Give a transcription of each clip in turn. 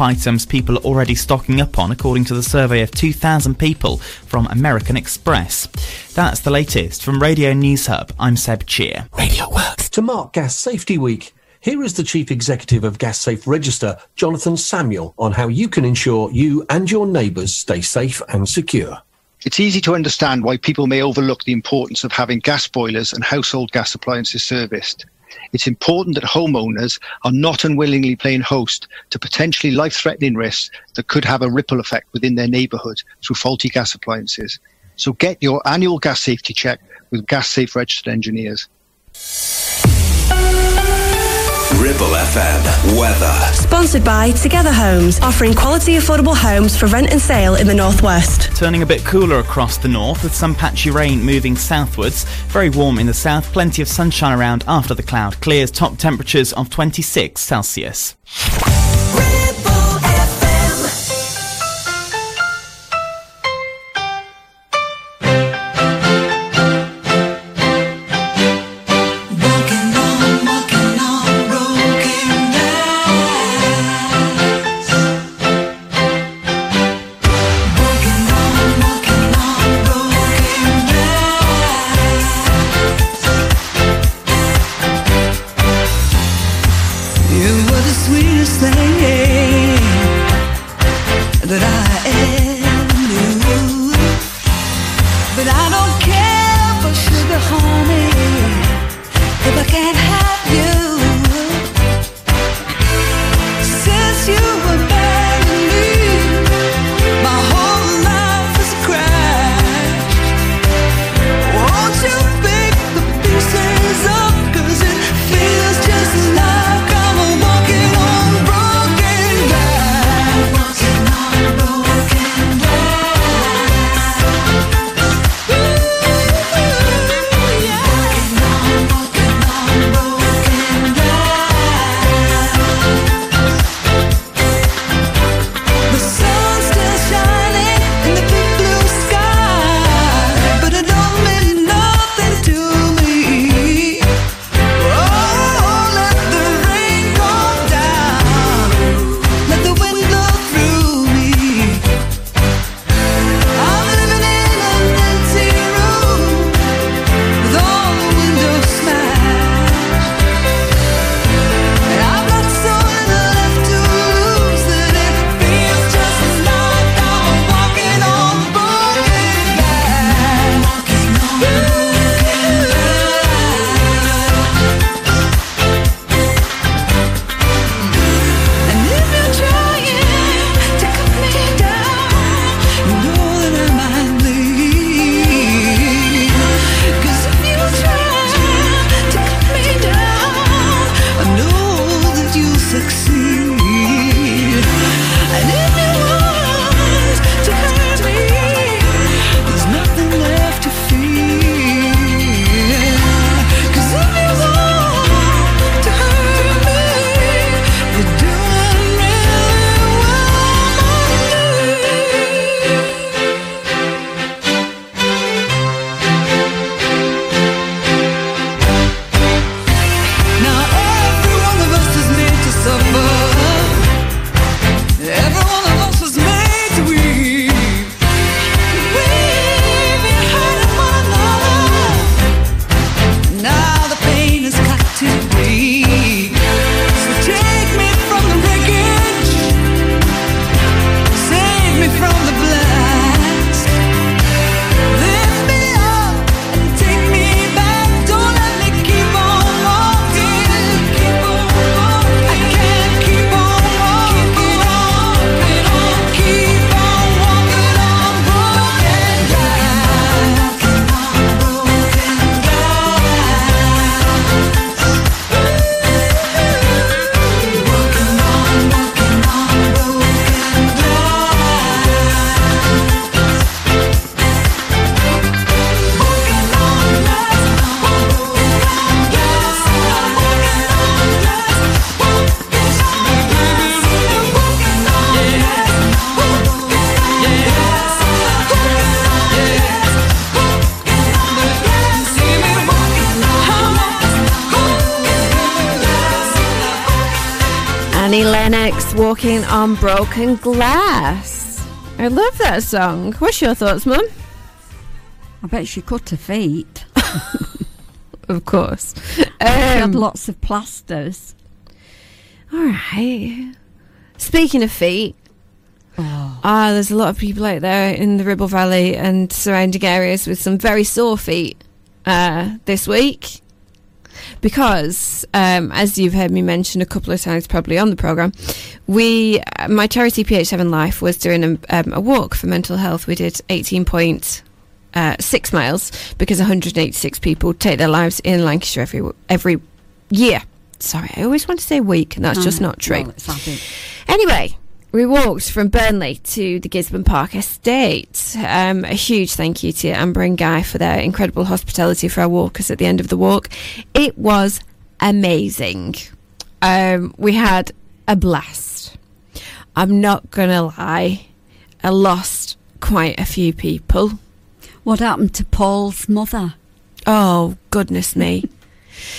items people are already stocking up on, according to the survey of 2,000 people from American Express. That's the latest from Radio News Hub. I'm Seb Cheer. Radio Works. To mark Gas Safety Week, here is the Chief Executive of Gas Safe Register, Jonathan Samuel, on how you can ensure you and your neighbours stay safe and secure. It's easy to understand why people may overlook the importance of having gas boilers and household gas appliances serviced it's important that homeowners are not unwillingly playing host to potentially life threatening risks that could have a ripple effect within their neighbourhood through faulty gas appliances. So get your annual gas safety check with Gas Safe registered engineers. Ribble FM weather. Sponsored by Together Homes, offering quality affordable homes for rent and sale in the northwest. Turning a bit cooler across the north with some patchy rain moving southwards. Very warm in the south, plenty of sunshine around after the cloud clears. Top temperatures of 26 Celsius. Walking on broken glass. I love that song. What's your thoughts, Mum? I bet she cut her feet. Of course. she had Um, lots of plasters. all right. Speaking of feet, Oh. ah, there's a lot of people out there in the Ribble Valley and surrounding areas with some very sore feet uh, this week. Because, um, as you've heard me mention a couple of times, probably on the program, we, uh, my charity PH7 Life was doing a, um, a walk for mental health. We did 18 point uh, six miles because 186 people take their lives in Lancashire every every year. Sorry, I always want to say week, and that's just Oh, not true. well. Anyway, we walked from Burnley to the Gisburne Park Estate. Um, a huge thank you to Amber and Guy for their incredible hospitality for our walkers at the end of the walk. It was amazing. Um, we had a blast. I'm not going to lie, I lost quite a few people. What happened to Paul's mother? Oh, goodness me.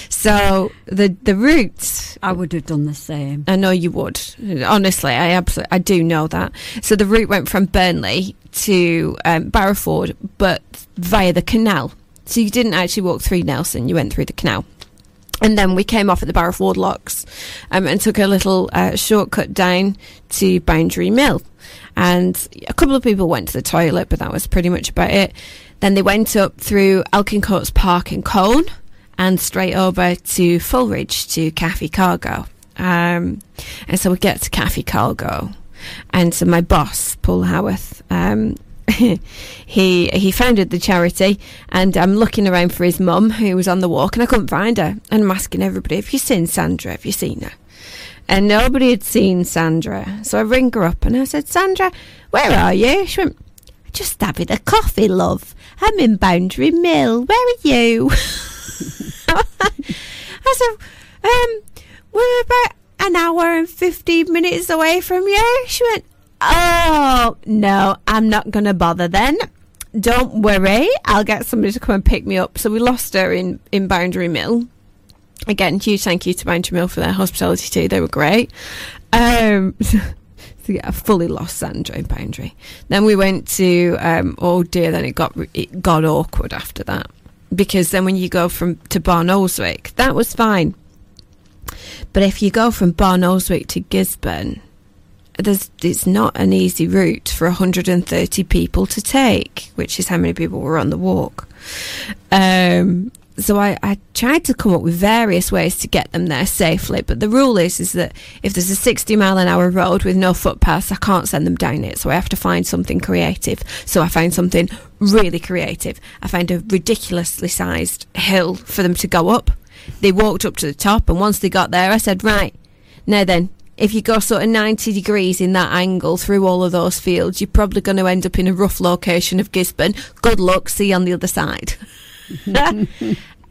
So the the route I would have done the same. I know you would. Honestly, I absolutely, I do know that. So the route went from Burnley to um, Barrowford, but via the canal. So you didn't actually walk through Nelson; you went through the canal. And then we came off at the Barrowford locks um, and took a little uh, shortcut down to Boundary Mill. And a couple of people went to the toilet, but that was pretty much about it. Then they went up through Alkincoats Park and Colne and straight over to Foulridge to Cafe Cargo. Um, and so we get to Cafe Cargo. And so my boss, Paul Howarth, um, he he founded the charity and I'm looking around for his mum who was on the walk and I couldn't find her. And I'm asking everybody, have you seen Sandra? Have you seen her? And nobody had seen Sandra. So I ring her up and I said, Sandra, where are you? She went, just having a coffee, love. I'm in Boundary Mill. Where are you? I said, um, we're about an hour and 15 minutes away from you. She went, oh, no, I'm not going to bother then. Don't worry, I'll get somebody to come and pick me up. So we lost her in, in Boundary Mill. Again, huge thank you to Boundary Mill for their hospitality too. They were great. Um, so yeah, I fully lost Sandra in Boundary. Then we went to um, oh dear, then it got it got awkward after that because then when you go from to Barnoldswick, that was fine. But if you go from Barnoldswick to Gisburn, there's it's not an easy route for 130 people to take, which is how many people were on the walk. Um, so I, I tried to come up with various ways to get them there safely, but the rule is is that if there's a 60 mile an hour road with no footpaths, I can't send them down it. So I have to find something creative. So I found something really creative. I found a ridiculously sized hill for them to go up. They walked up to the top, and once they got there, I said, "Right, now then, if you go sort of 90 degrees in that angle through all of those fields, you're probably going to end up in a rough location of Gisburn. Good luck, see you on the other side.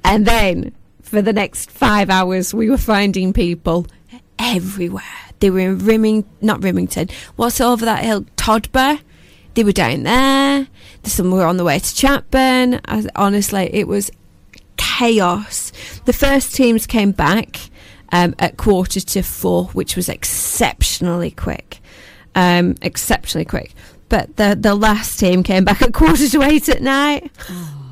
and then for the next five hours, we were finding people everywhere. They were in Rimming, not Rimington. What's over that hill? Todber. They were down there. Some were on the way to Chatburn. I, honestly, it was chaos. The first teams came back um, at quarter to four, which was exceptionally quick. Um, exceptionally quick. But the the last team came back at quarter to eight at night.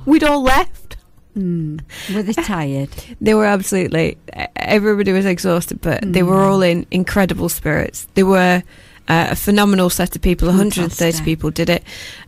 We'd all left. Mm. Were they tired? They were absolutely. Everybody was exhausted, but they were all in incredible spirits. They were uh, a phenomenal set of people. 130 Fantastic. people did it,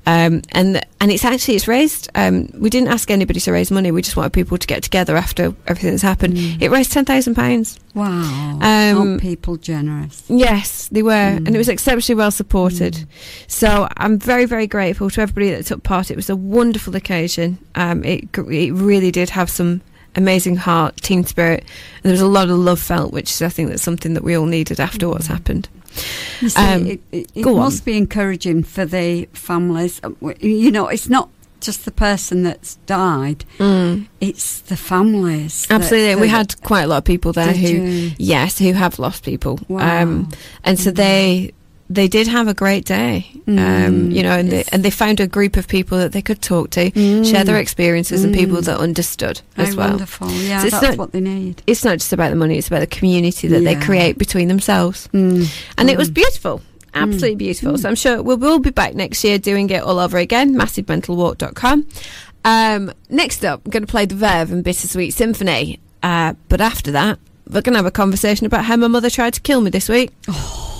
um, and and it's actually it's raised. Um, we didn't ask anybody to raise money. We just wanted people to get together after everything that's happened. It raised ten thousand pounds. Wow. Um, Aren't people generous? Yes, they were, and it was exceptionally well supported. So I'm very, very grateful to everybody that took part. It was a wonderful occasion. Um, it it really did have some amazing heart, team spirit, and there was a lot of love felt, which is, I think that's something that we all needed after what's happened. See, Um, it, it, it go on. must be encouraging for the families. Uh, You know, it's not just the person that's died; it's the families. that- Absolutely, we had quite a lot of people there who, you? yes, who have lost people. Wow. Um, and so they they did have a great day. um, mm. you know, and they, and they found a group of people that they could talk to, share their mm. experiences, and people mm. that understood oh, as How well. wonderful. Yeah, So it's that's not- what they need. It's not just about the money; it's about the community that they create between themselves. And it was beautiful. Absolutely beautiful. So I'm sure we'll, we'll be back next year doing it all over again. MassiveMentalWalk.com. Um, next up, I'm going to play the Verve and Bittersweet Symphony. Uh, but after that, we're going to have a conversation about how my mother tried to kill me this week. Thank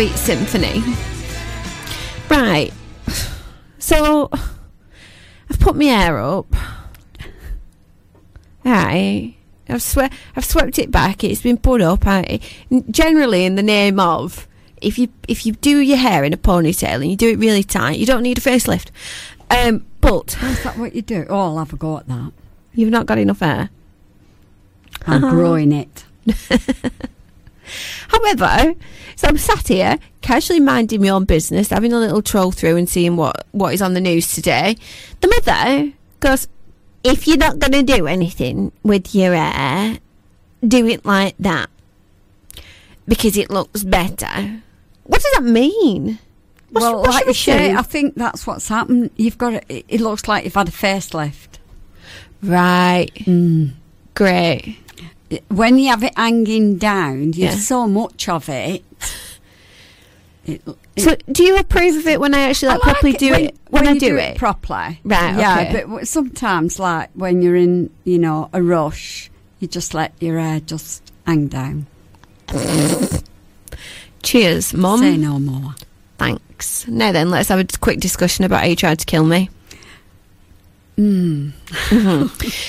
Bittersweet Symphony. Right. So, I've put my hair up. Right. I've, swe- I've swept it back. It's been put up. I, generally, in the name of if you if you do your hair in a ponytail and you do it really tight, you don't need a facelift. Um, but Is that what you do? Oh, I'll have a go at that. you've not got enough hair. I'm Uh-huh. growing it. However, so I'm sat here casually minding my own business, having a little troll through and seeing what, what is on the news today. The mother goes, If you're not going to do anything with your hair, do it like that because it looks better. What does that mean? What's- well, what's like you say. I think that's what's happened. You've got it. It looks like you've had a facelift. Right. Mm. Great. When you have it hanging down, you've Yeah. so much of it. it, it So, do you approve of it when I actually I like, properly do when, it? When, I you do, it, properly, Right, Yeah, okay. but sometimes, like when you're in, you know, a rush, you just let your hair just hang down. Cheers, Mum. Say no more. Thanks. Now then, let's have a quick discussion about how you tried to kill me. Mm.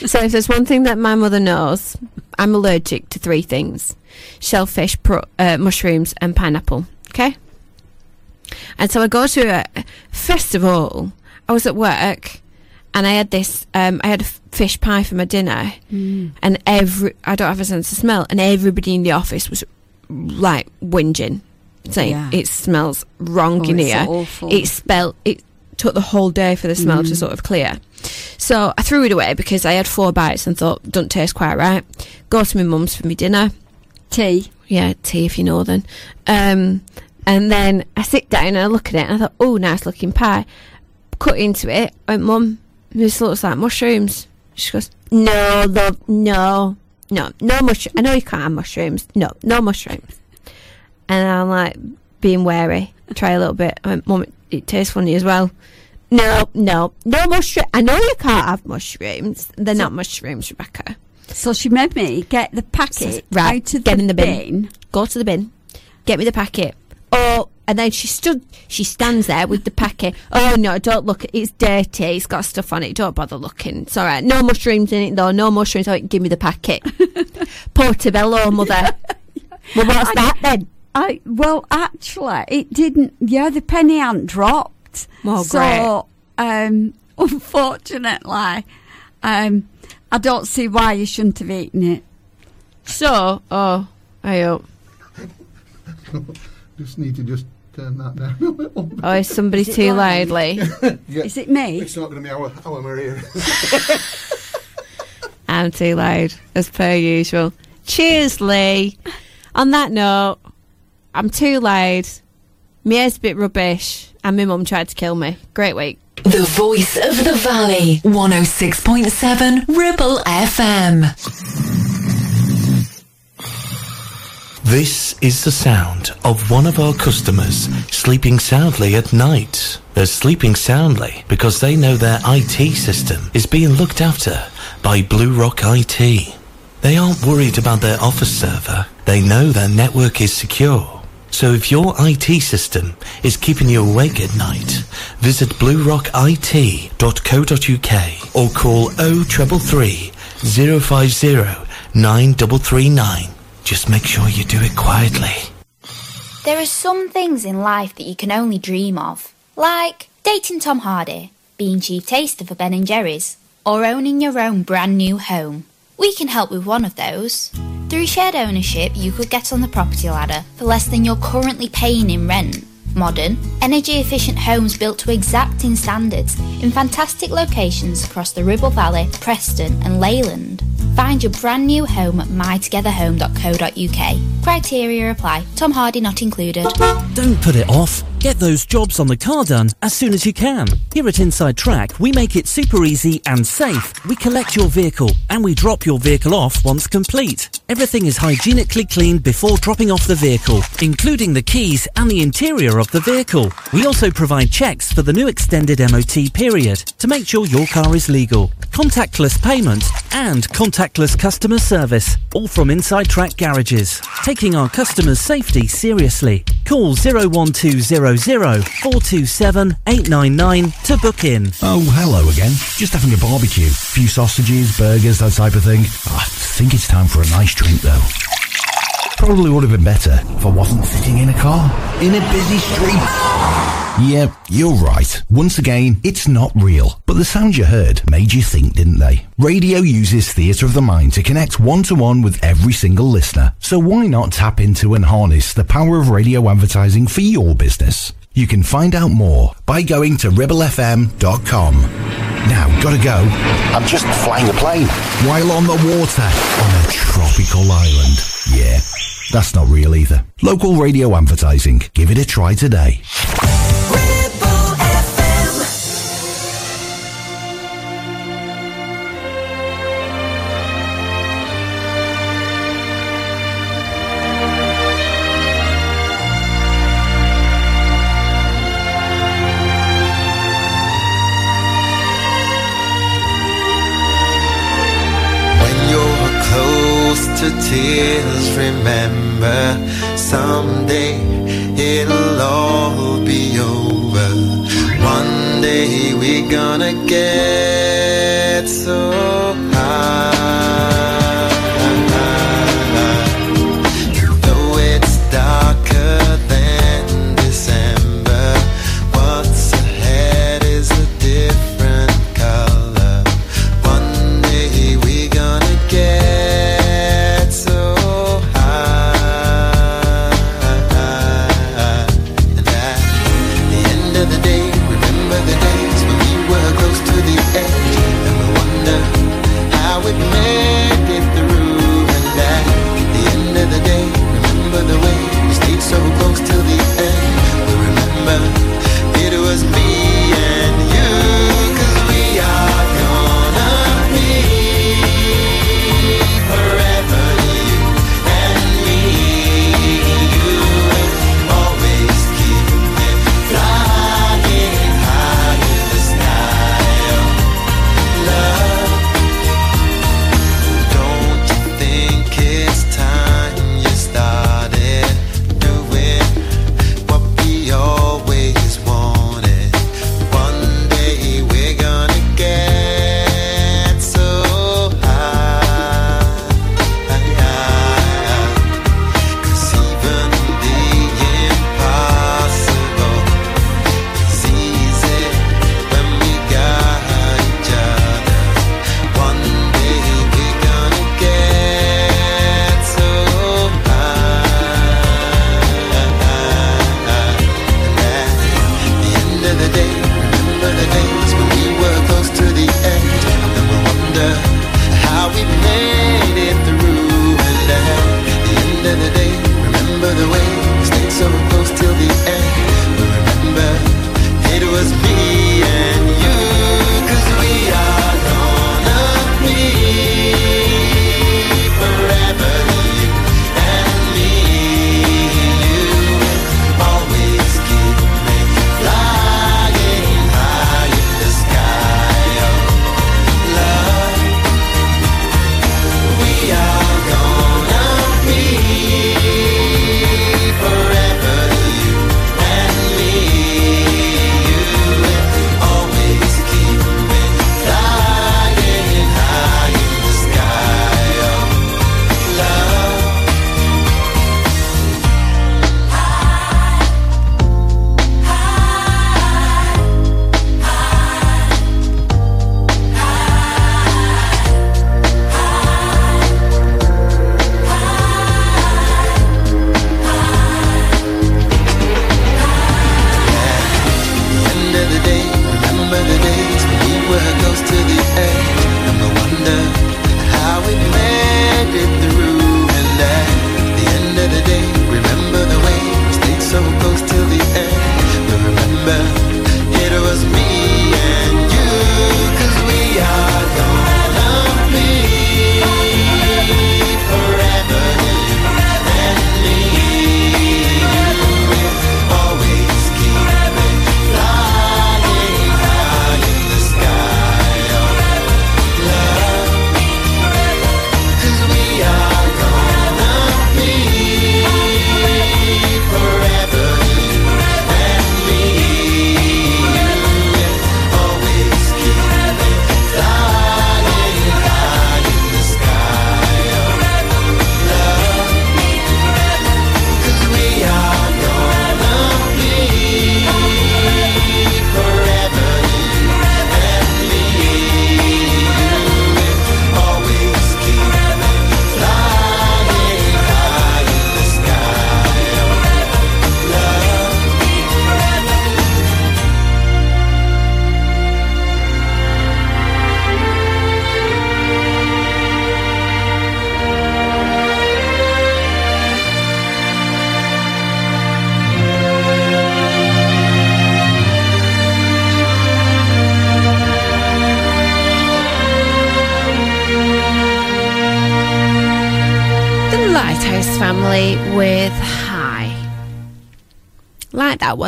So, if there's one thing that my mother knows, I'm allergic to three things: shellfish, pro- uh, mushrooms, and pineapple. Okay. And so I go to a first of all, I was at work, and I had this. Um, I had a fish pie for my dinner, and every I don't have a sense of smell, and everybody in the office was like whinging, saying Yeah. it smells wrong Oh, in it's here. awful. It smelled. It took the whole day for the smell to sort of clear. So I threw it away because I had four bites and thought, don't taste quite right. Go to my mum's for my dinner. Tea. Yeah, tea if you know then. Um, and then I sit down and I look at it and I thought, oh, nice looking pie. Cut into it. I went, Mum, this looks like mushrooms. She goes, no, love, no, no, no mushrooms. I know you can't have mushrooms. No, no mushrooms. And I'm like, being wary. Try a little bit. I went, Mum, it, tastes funny as well. No, no, no mushroom. I know you can't have mushrooms. They're not mushrooms, Rebecca. So she made me get the packet Right, out of get the in the bin. Go to the bin. Get me the packet. Oh, and then she stood. She stands there with the packet. Oh no, don't look. It's dirty. It's got stuff on it. Don't bother looking. It's all right. No mushrooms in it though. No mushrooms. Oh, give me the packet. Portobello, mother. well, what's that then? I well, actually, it didn't. Yeah, the penny hadn't dropped. Oh, so, um, unfortunately, um, I don't see why you shouldn't have eaten it. So, oh, I hope. Just need to just turn that down a little bit. Oh, is somebody Is too loud? lively? Yeah. Is it me? It's not going to be our, our Maria. I'm too loud, as per usual. Cheers, Lee. On that note, I'm too loud. My hair's a bit rubbish, and my mum tried to kill me. Great week. The voice of the valley, 106.7 Ribble FM. This is the sound of one of our customers sleeping soundly at night. They're sleeping soundly because they know their IT system is being looked after by Blue Rock IT. They aren't worried about their office server. They know their network is secure. So if your IT system is keeping you awake at night, visit bluerockit.co.uk or call 0333 050 9339. Just make sure you do it quietly. There are some things in life that you can only dream of, like dating Tom Hardy, being chief taster for Ben Jerry's, or owning your own brand new home. We can help with one of those. Through shared ownership, you could get on the property ladder for less than you're currently paying in rent. Modern, energy efficient homes built to exacting standards in fantastic locations across the Ribble Valley, Preston, and Leyland. Find your brand new home at mytogetherhome.co.uk. Criteria apply. Tom Hardy not included. Don't put it off. Get those jobs on the car done as soon as you can. Here at Inside Track, we make it super easy and safe. We collect your vehicle and we drop your vehicle off once complete. Everything is hygienically cleaned before dropping off the vehicle, including the keys and the interior of the vehicle. We also provide checks for the new extended MOT period to make sure your car is legal. Contactless payment and contactless customer service, all from Inside Track Garages, taking our customers' safety seriously. Call 01200 427 899 to book in. Oh, hello again. Just having a barbecue. Few sausages, burgers, that type of thing. Ah, I think it's time for a nice drink, though. Probably would have been better if I wasn't sitting in a car in a busy street. Yeah, you're right. Once again, it's not real. But the sounds you heard made you think, didn't they? Radio uses theatre of the mind to connect one to one with every single listener. So why not tap into and harness the power of radio advertising for your business? You can find out more by going to ribblefm.com. Now, gotta go. I'm just flying a plane. While on the water on a tropical island. Yeah, that's not real either. Local radio advertising. Give it a try today. To tears, remember someday it'll all be over. One day we're gonna get so high.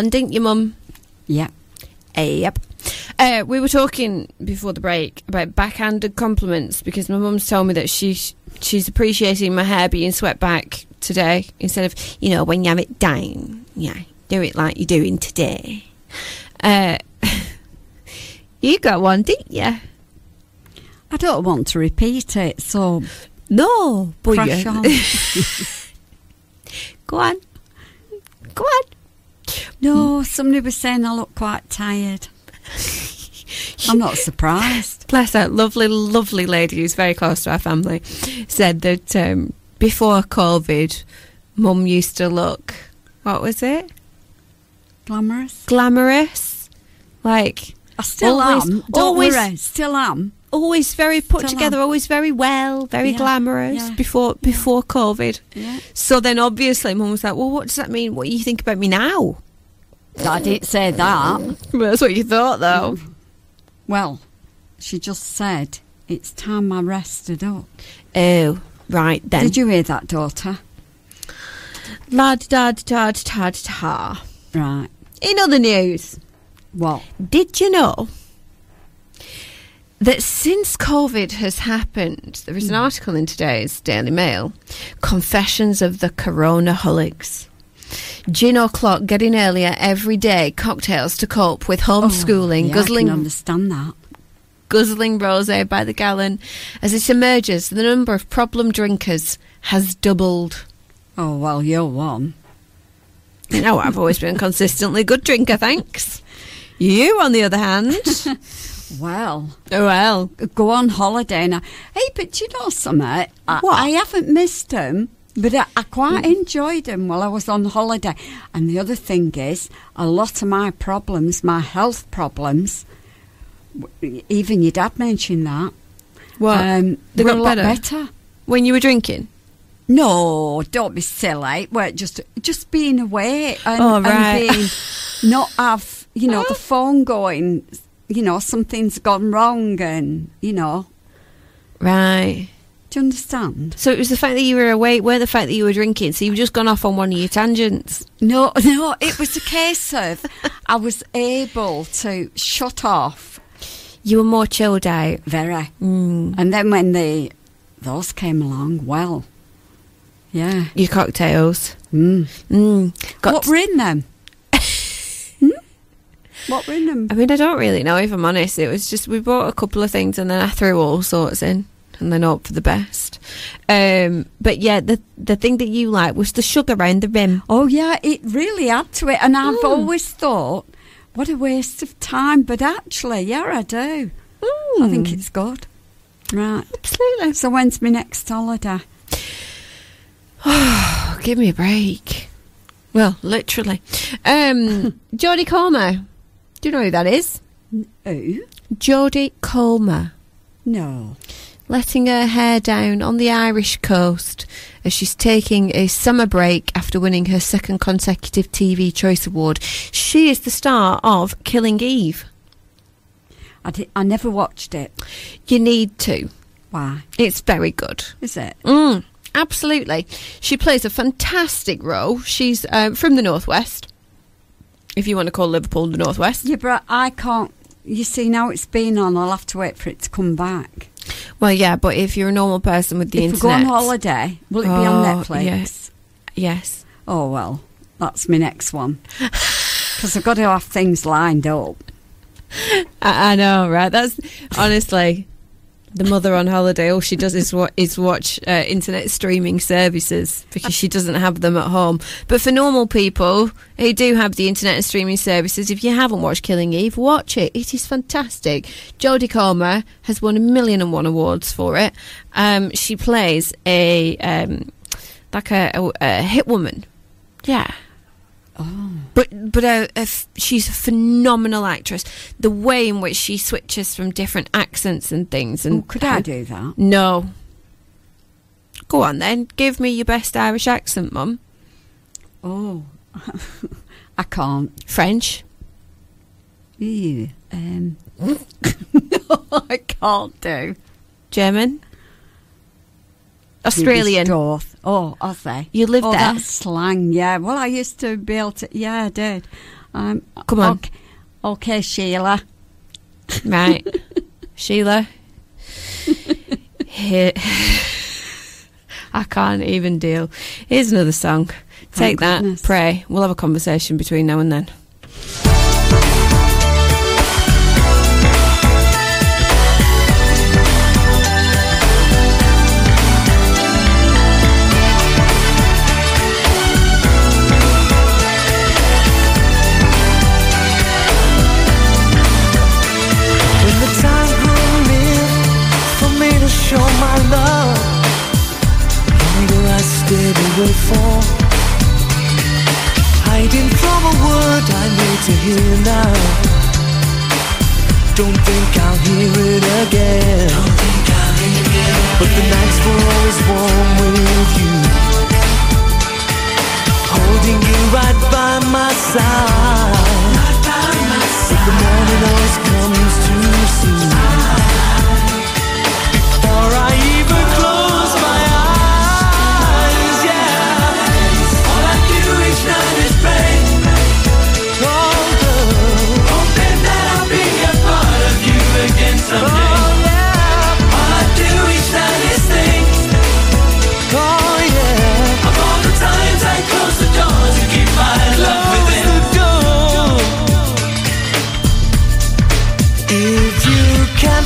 One, didn't you, Mum? Yep. Yep. Uh, we were talking before the break about backhanded compliments because my mum's told me that she she's appreciating my hair being swept back today instead of you know when you have it down, yeah, do it like you're doing today. Uh, you got one, didn't you? I don't want to repeat it, so no, but crash on. Go on, go on. No, somebody was saying I look quite tired. I'm not surprised. Bless her, lovely, lovely lady who's very close to our family, said that um, before COVID, Mum used to look, what was it? Glamorous. Glamorous, like I still always, am. Don't always, worry, still am. always very put Still together, am. always very well, very Yeah, glamorous yeah, before before COVID. Yeah. So then, obviously, Mum was like, "Well, what does that mean? What do you think about me now?" I didn't say that. Well, that's what you thought, though. Well, she just said it's time I rested up. Oh, right then. Did you hear that, daughter? La da da da da. Right. In other news, What? did you know that since COVID has happened, there is an hmm. article in today's Daily Mail Confessions of the Coronaholics. Gin o'clock, getting earlier every day, cocktails to cope with homeschooling, Oh, yeah, I guzzling can understand that. guzzling rosé by the gallon. As it emerges, the number of problem drinkers has doubled. Oh well, you're one. You know, I've always been a consistently good drinker, thanks. You, on the other hand, Well, oh well. go on holiday now. Hey, but you know something? I, What? I haven't missed them, but I, I quite enjoyed them while I was on holiday. And the other thing is, a lot of my problems, my health problems, even your dad mentioned that. What? Um, They were got a lot better? better. When you were drinking? No, don't be silly. Well, just just being away and, Oh, and being not have you know the phone going. You know something's gone wrong, and you know. Right. Do you understand? So it was the fact that you were awake, were the fact that you were drinking. So you've just gone off on one of your tangents. No, no. It was a case of I was able to shut off You were more chilled out. very, Mm. and then when the those came along, well, yeah. Your cocktails. Mm. Mm. Got What were in them? Hmm? What were in them? I mean, I don't really know if I'm honest. It was just we bought a couple of things and then I threw all sorts in and then hope for the best. Um, but yeah, the the thing that you like was the sugar around the rim. Oh yeah, it really add to it, and I've always thought, what a waste of time. But actually, yeah, I do. I think it's good. Right. Absolutely. So when's my next holiday? Oh, give me a break. Well, literally. Um, Jodie Comer. Do you know who that is? Who? Jodie Comer. No. Letting her hair down on the Irish coast as she's taking a summer break after winning her second consecutive TV Choice Award. She is the star of Killing Eve. I, I never watched it. You need to. Why? It's very good. Is it? Mm, absolutely. She plays a fantastic role. She's um, from the Northwest, if you want to call Liverpool the Northwest. Yeah, but I can't. You see, now it's been on. I'll have to wait for it to come back. Well, yeah, but if you're a normal person with the if we go internet. on holiday, will it be on Oh, Netflix? Yes. Yes. Oh well, that's my next one. Because I've got to have things lined up. I, I know, right? That's honestly the mother on holiday. All she does is, wa- is watch uh, internet streaming services because she doesn't have them at home. But for normal people who do have the internet and streaming services, if you haven't watched Killing Eve, watch it. It is fantastic. Jodie Comer has won a million and one awards for it. Um, she plays a um, like a, a, a hit woman. Yeah. But but uh, f- she's a phenomenal actress. The way in which she switches from different accents and things. And Oh, could I do that? No. Go on then. Give me your best Irish accent, Mum. Oh, I can't. French. Ew. Um, no, I can't do. German. Australian. North. Oh, are they? You lived oh, there? That's slang, yeah. Well, I used to be able to. Yeah, I did. Um, Come on. Okay, okay Sheila. Right. Sheila. Here. I can't even deal. Here's another song. Take that. Pray. We'll have a conversation between now and then. For. Hiding from a word I need to hear now. Don't think I'll hear it again. But the nights were always warm with you. Holding you right by my side. But the morning always comes too soon. Before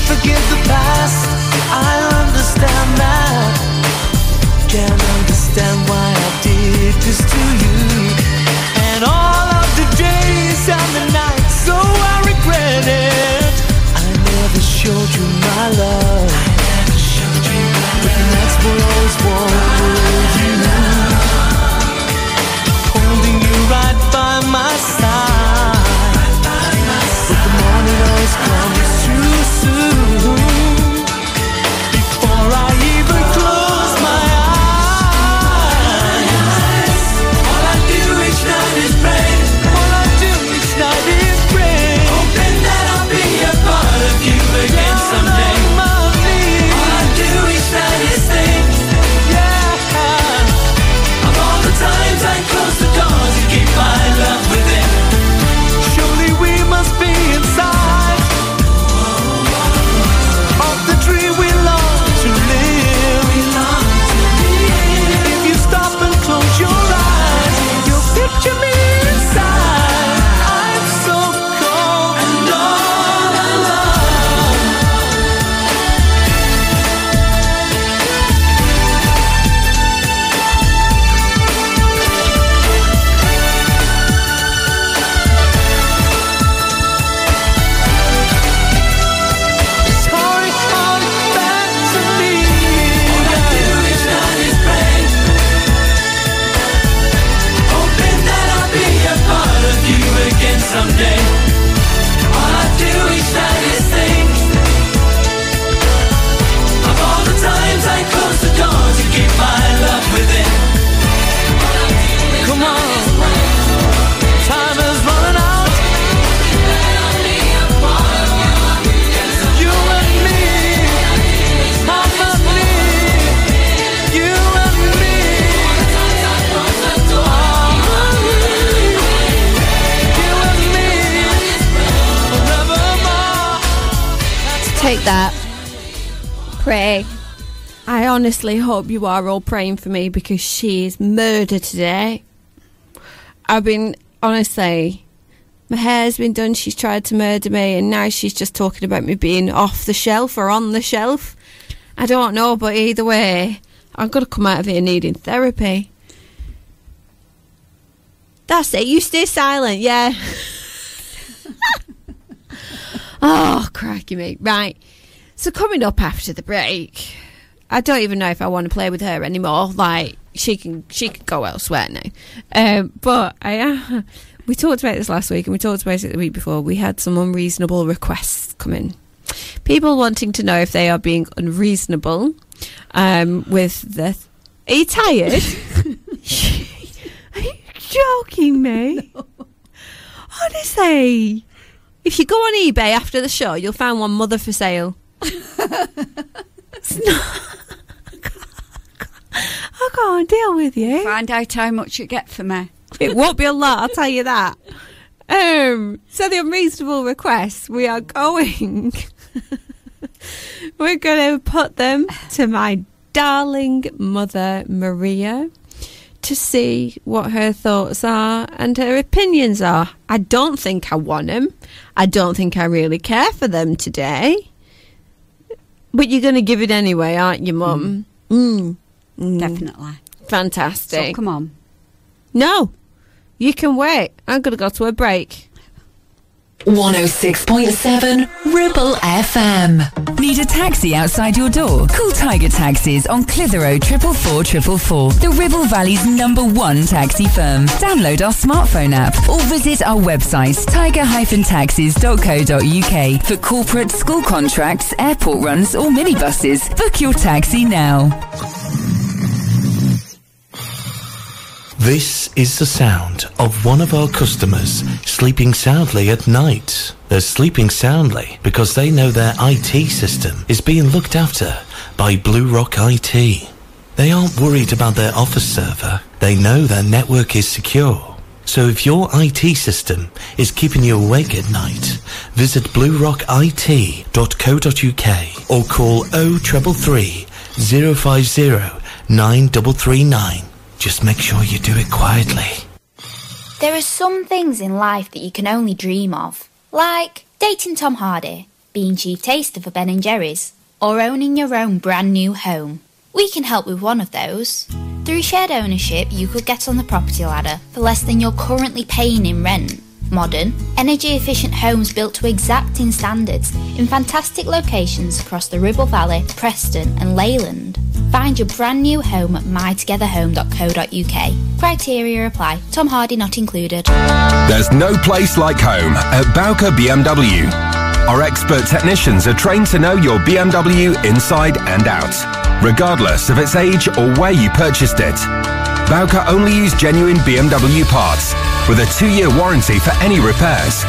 forgive the past, I understand that. Can't understand why I did this to you. Hope you are all praying for me because she is murdered today. I've been, honestly, my hair's been done. She's tried to murder me, and now she's just talking about me being off the shelf or on the shelf. I don't know, but either way, I'm going to come out of here needing therapy. That's it. You stay silent, yeah. oh, crikey me. Right. So coming up after the break, I don't even know if I want to play with her anymore. Like she can, she can go elsewhere now. Um, but I, uh, we talked about this last week, and we talked about it the week before. We had some unreasonable requests come in. People wanting to know if they are being unreasonable um, with the. Are you tired? are you joking me? Honestly, if you go on eBay after the show, you'll find one mother for sale. It's not- I can't deal with you. Find out how much you get for me. It won't be a lot, I'll tell you that. Um, so the unreasonable requests, we are going. We're going to put them to my darling mother, Maria, to see what her thoughts are and her opinions are. I don't think I want them. I don't think I really care for them today. But you're going to give it anyway, aren't you, Mum? Mm. Mm. Definitely. Fantastic. So come on. No, you can wait. I'm going to go to a break. 106.7 Ribble FM. Need a taxi outside your door? Call Tiger Taxis on Clitheroe triple four triple four. The Ribble Valley's number one taxi firm. Download our smartphone app or visit our website tiger-taxis.co.uk for corporate school contracts, airport runs or minibuses. Book your taxi now. This is the sound of one of our customers sleeping soundly at night. They're sleeping soundly because they know their IT system is being looked after by Blue Rock IT. They aren't worried about their office server. They know their network is secure. So if your IT system is keeping you awake at night, visit bluerockit.co.uk or call 0333 050 9339. Just make sure you do it quietly. There are some things in life that you can only dream of, like dating Tom Hardy, being chief taster for Ben and Jerry's, or owning your own brand new home. We can help with one of those. Through shared ownership, you could get on the property ladder for less than you're currently paying in rent. Modern, energy efficient homes built to exacting standards in fantastic locations across the Ribble Valley, Preston, and Leyland. Find your brand new home at mytogetherhome.co.uk. Criteria apply. Tom Hardy not included. There's no place like home at Bowker BMW. Our expert technicians are trained to know your BMW inside and out, regardless of its age or where you purchased it. Bowker only use genuine BMW parts with a two-year warranty for any repairs.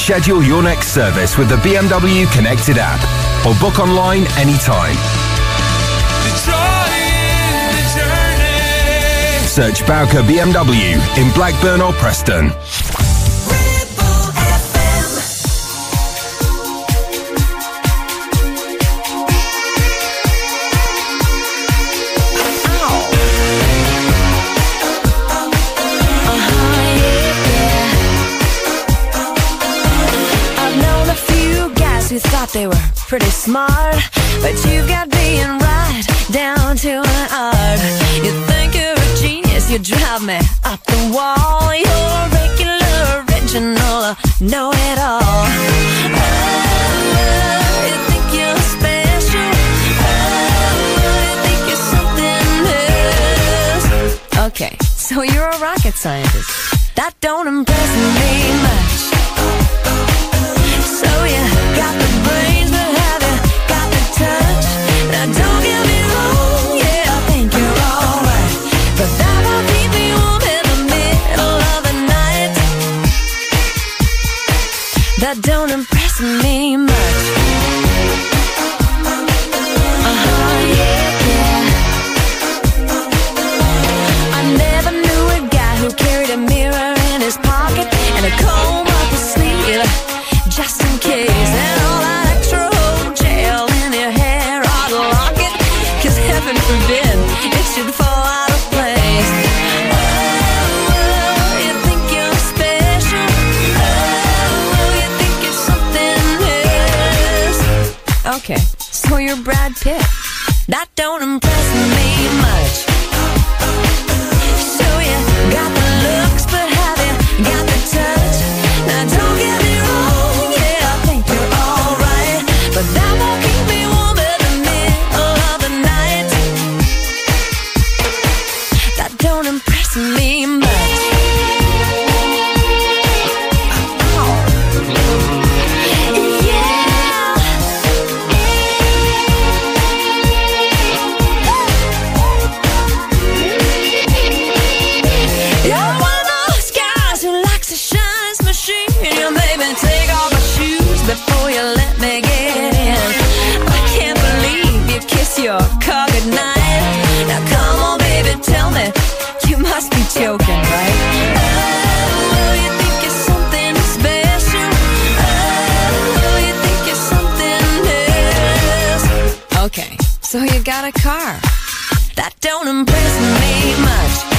Schedule your next service with the BMW Connected app or book online anytime. Search Bowker BMW in Blackburn or Preston. They were pretty smart, but you got being right down to an art. You think you're a genius, you drive me up the wall. You're regular, original, know it all. Oh, you think you're special? Oh? Okay, so you're a rocket scientist. That don't impress me much. That won't keep me warm in the middle of the night. That don't impress me much. Okay, so you're Brad Pitt. That don't impress me much. Your car. Now come on, baby, tell me, you must be joking, right? Oh, you think you're something special. Oh, you think you're something else. Okay, so you got a car. That don't impress me much.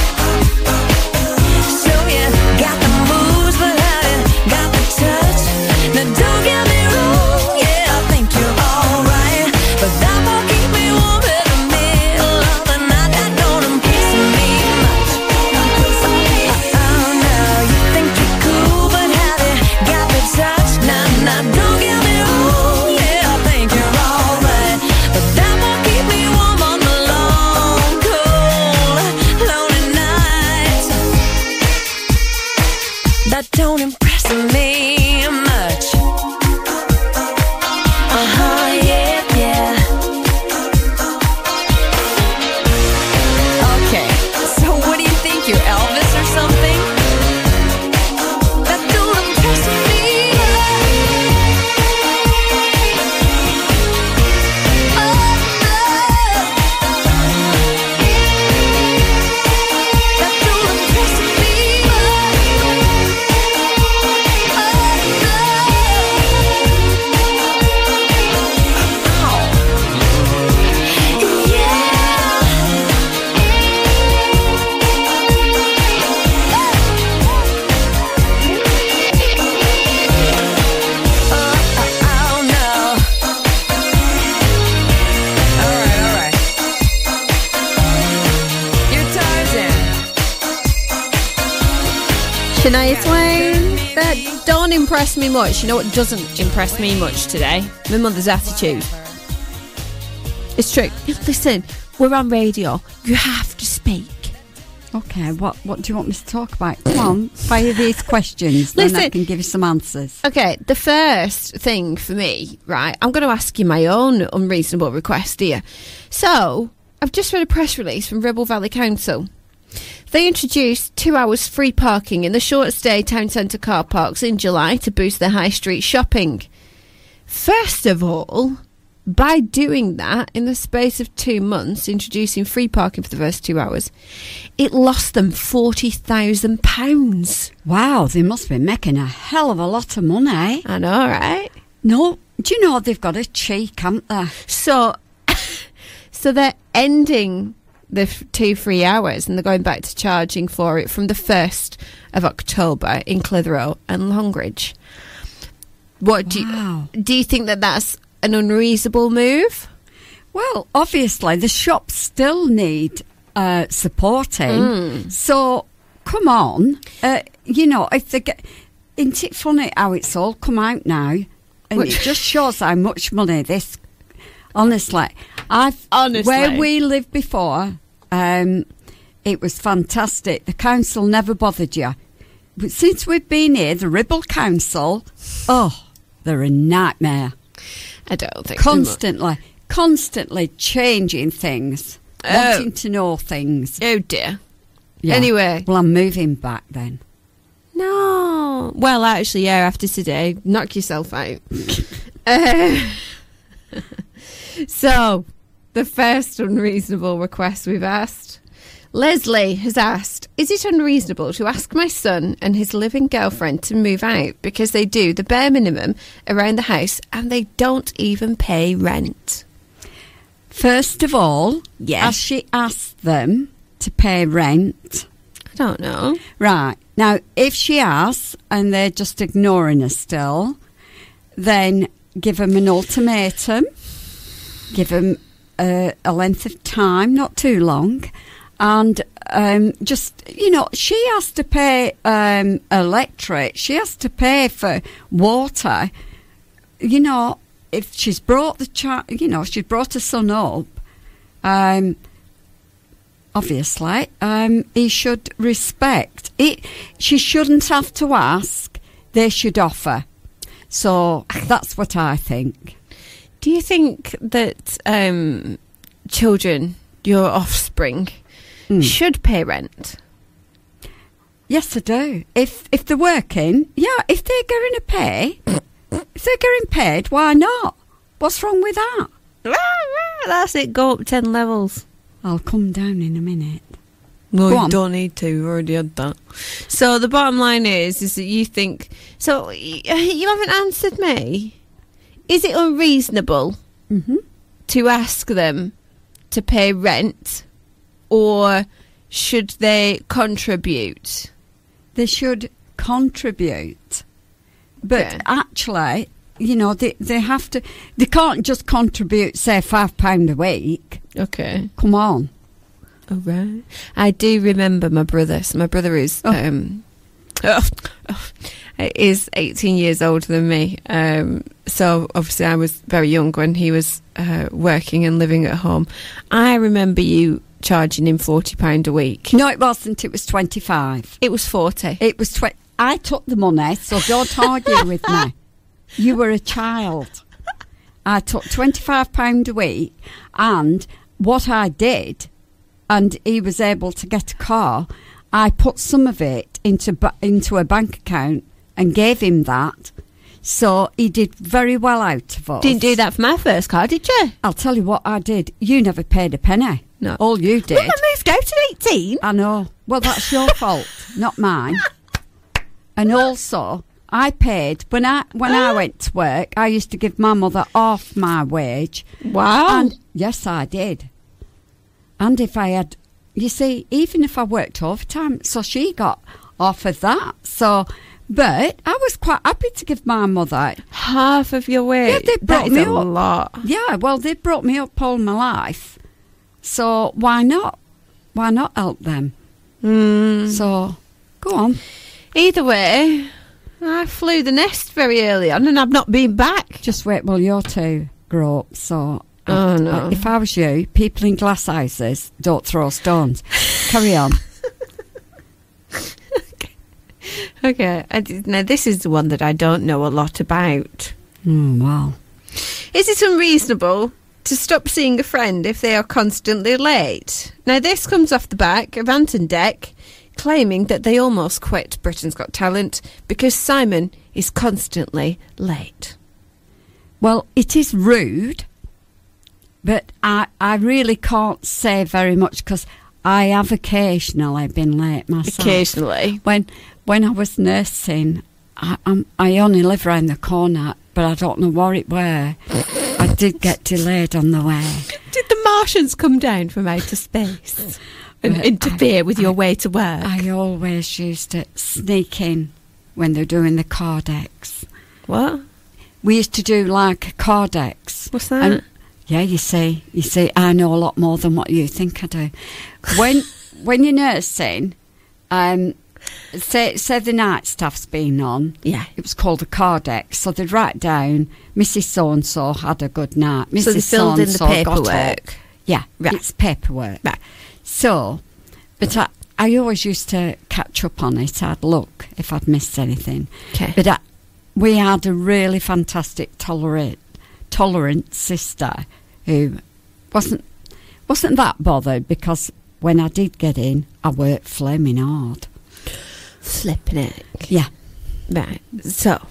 Shania Twain. That don't impress me much. You know what doesn't impress me much today? My mother's attitude. It's true. Listen, we're on radio. You have to speak. Okay, what what do you want me to talk about? Come on, fire these questions, then I can give you some answers. Okay, the first thing for me, right? I'm going to ask you my own unreasonable request here. So, I've just read a press release from Ribble Valley Council. They introduced two hours free parking in the short stay town centre car parks in July to boost their high street shopping. First of all, by doing that in the space of two months, introducing free parking for the first two hours, it lost them £40,000. Wow, they must be making a hell of a lot of money. Eh? I know, right? No, do you know they've got a cheek, haven't they? So, so they're ending the f- two free hours and they're going back to charging for it from the 1st of October in Clitheroe and Longridge. What do Wow. you do you think that that's an unreasonable move? Well, obviously the shops still need uh, supporting. Mm. So come on, uh, you know if they get. Isn't it funny how it's all come out now, and What- it just shows how much money this. Honestly, I've Honestly. where we lived before. Um, it was fantastic. The council never bothered you, but since we've been here, the Ribble Council, oh, they're a nightmare. I don't think constantly, constantly changing things, Oh. wanting to know things. Oh dear. Yeah. Anyway. well, I'm moving back then. No. Well, actually, yeah. After today, knock yourself out. Uh, so, the first unreasonable request we've asked. Leslie has asked, Is it unreasonable to ask my son and his living girlfriend to move out because they do the bare minimum around the house and they don't even pay rent? First of all, yes. has she asked them to pay rent? I don't know. Right now, if she asks and they're just ignoring her still, then give them an ultimatum. Give them a, a length of time, not too long, and um, just you know, she has to pay um, electric. She has to pay for water. You know, if she's brought the child, you know, she's brought her son up. Um, obviously, um, he should respect it. She shouldn't have to ask; they should offer. So that's what I think. Do you think that um, children, your offspring, should pay rent? Yes, I do. If if they're working, yeah. If they're going to pay, if they're getting paid, why not? What's wrong with that? That's it. Go up ten levels. I'll come down in a minute. No, you on. don't need to. We've already had that. So the bottom line is, is that you think. So you haven't answered me. Is it unreasonable Mm-hmm. to ask them to pay rent, or should they contribute? They should contribute. But actually, you know, they, they have to, they can't just contribute, say, £5 a week. Okay. Come on. Oh right. I do remember my brother. So my brother is um is 18 years older than me. Um so obviously I was very young when he was uh, working and living at home. I remember you charging him 40 pound a week. No, it wasn't. It was 25 It was 40. It was 20. I took the money, so don't argue with me. You were a child. I took £25 a week, and what I did, and he was able to get a car, I put some of it into, into a bank account and gave him that. So he did very well out of us. Didn't do that for my first car, did you? I'll tell you what I did. You never paid a penny. No. All you did. Well, I moved out at 18. I know. Well, that's your fault, not mine. And also, I paid when I when I went to work. I used to give my mother half my wage. Wow. And yes, I did. And if I had, you see, even if I worked overtime, so she got off of that. So, but I was quite happy to give my mother Half of your wage. Yeah, they brought me a up. lot. Yeah, well, they brought me up all my life. So why not? Why not help them? Mm. So go on. Either way, I flew the nest very early on and I've not been back. Just wait while your two grow up. So, Oh, I- no. if I was you, people in glass houses don't throw stones. Carry on. Okay, did, now this is the one that I don't know a lot about. Mm, wow. Is it unreasonable to stop seeing a friend if they are constantly late? Now, this comes off the back of Ant and Dec claiming that they almost quit Britain's Got Talent because Simon is constantly late. Well, it is rude, but I, I really can't say very much because I have occasionally been late myself. Occasionally. When when I was nursing, I, um, I only live round the corner, but I don't know where it were. I did get delayed on the way. Did the Martians come down from outer space and But interfere with your way to work? I always used to sneak in when they're doing the Kardex. What? We used to do like a Kardex. What's that? And- yeah, you see, you see, I know a lot more than what you think I do. When when you're nursing, um, say say the night staff's been on. Yeah. it was called a Kardex. So they'd write down Mrs. So and So had a good night. Mrs. So they filled in the So-and-so got up. paperwork. Yeah, Right. it's paperwork. Right. So, but I, I always used to catch up on it. I'd look if I'd missed anything. Okay. But I, we had a really fantastic tolerant, tolerant sister who wasn't wasn't that bothered because when I did get in, I worked flaming hard. Flipping it. Yeah, Right. So,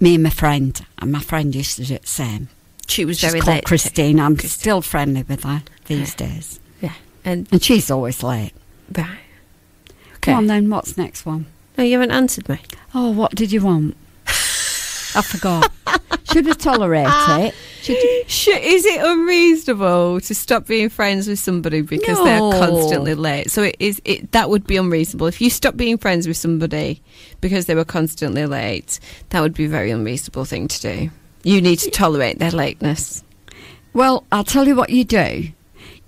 me and my friend, and my friend used to do the same. she was She's very called late. Christine. I'm still friendly with her these days, Yeah. And, and she's always late. right. Come on then, what's next one? No, you haven't answered me. Oh, what did you want? I forgot. Should I tolerate it? Is it unreasonable to stop being friends with somebody because No. they're constantly late? So it is. It that would be unreasonable if you stop being friends with somebody because they were constantly late. That would be a very unreasonable thing to do. You need to tolerate their lateness. Well, I'll tell you what you do.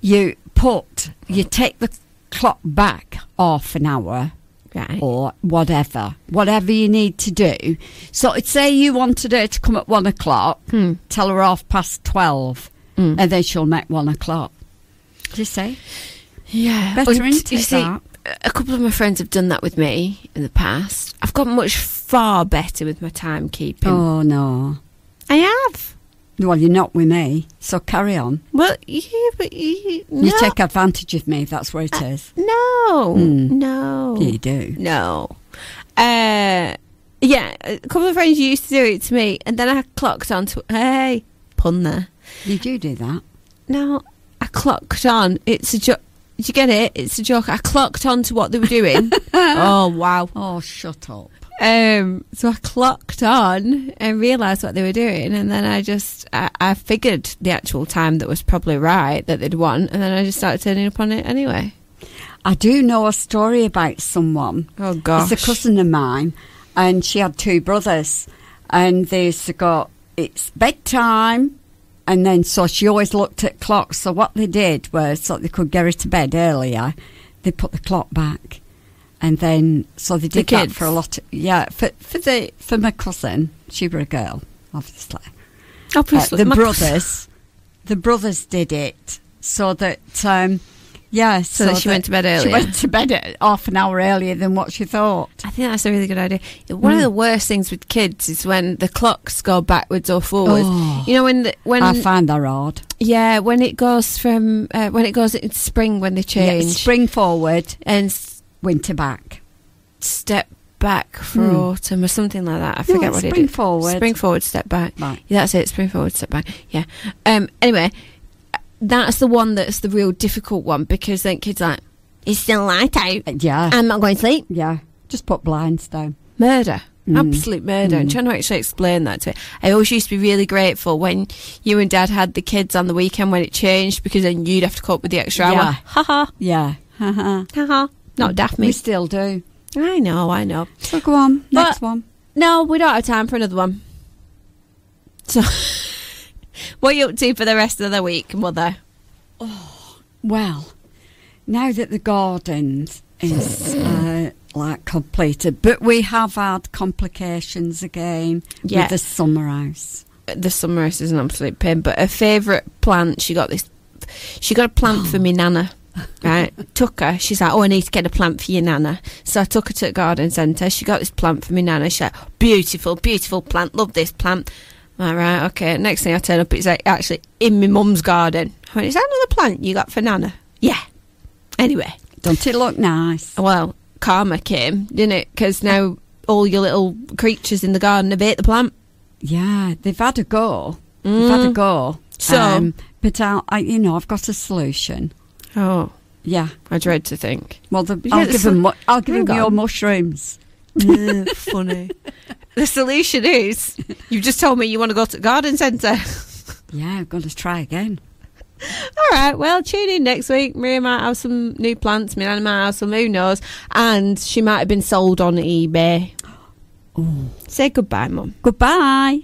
You put, you take the clock back half an hour Right. or whatever, whatever you need to do. So it's say you wanted her to come at one o'clock, Hmm. tell her half past twelve, Mm. and then she'll make one o'clock. Do you see? Yeah, Better And into you see, that. a couple of my friends have done that with me in the past. I've got much far better with my timekeeping. Oh no. I have. Well, you're not with me, so carry on. Well, yeah, but you, You take advantage of me. That's where it is. No, Mm. no, You do. no. Uh, yeah, a couple of friends used to do it to me, and then I clocked on to hey, pun there. You do do that? No, I clocked on. It's a jo- Did you get it? It's a joke. I clocked on to what they were doing. oh wow. Oh, shut up. Um, so I clocked on and realised what they were doing, and then I just I, I figured the actual time that was probably right that they'd won, and then I just started turning up on it anyway. I do know a story about someone. Oh gosh, It's a cousin of mine, and she had two brothers, and they used to go, it's bedtime. And then, so she always looked at clocks. So, what they did was, so they could get her to bed earlier, they put the clock back. And then, so they The did that for a lot. Of, yeah, for, for, the, for my cousin, she was a girl, obviously. Obviously, Uh, the brothers, the brothers did it so that, um, yeah, So that she went to bed She went to bed half an hour earlier than what she thought. I think that's a really good idea. One of Mm. the worst things with kids is when the clocks go backwards or forwards. Oh. you know when the, when I find that hard. yeah when it goes from uh, when it goes into spring when they Yeah, change spring forward and winter back. step back for Hmm. autumn or something like that. I forget it's what it spring forward. Spring forward, step back. Right. Yeah, that's it. Spring forward, step back. Yeah. Um. Anyway, that's the one that's the real difficult one because then kids are like, it's still light out. Yeah. I'm not going to sleep. Yeah. Just put blinds down. Murder. Mm. Absolute murder. Mm. trying to actually explain that to it. I always used to be really grateful when you and dad had the kids on the weekend when it changed because then you'd have to cope with the extra Yeah. hour. Ha ha. Yeah. Ha Ha ha. Not daft me. We still do. I know, I know. So go on. Next But- one. No, we don't have time for another one. So, what are you up to for the rest of the week, Mother? Oh, well, now that the garden is uh, like completed, but we have had complications again Yeah. with the summer house. The summer house is an absolute pain, but her favourite plant, she got this. She got a plant for me nana. Right, took her. She's like, "Oh, I need to get a plant for your nana." So I took her to the garden centre. She got this plant for me nana. She's like, "Beautiful, beautiful plant. Love this plant." Like, right, okay. Next thing I turn up, it's like actually in my mum's garden. I went, "Is that another plant you got for nana?" Yeah. Anyway, Don't it look nice? well, karma came, didn't it? Because now all your little creatures in the garden have ate the plant. Yeah, they've had a go. They've had a Mm. go. Um, So? but I, I, you know, I've got a solution. Oh, Yeah. I dread to think. Well, the, You I'll give them. mu- I'll give them your mushrooms. funny. The solution is you've just told me you want to go to the garden centre. Yeah, I'm going to try again. All right, well, tune in next week. Maria might have some new plants, Milana might have some, who knows. And she might have been sold on eBay. Oh. Say goodbye, Mum. Goodbye.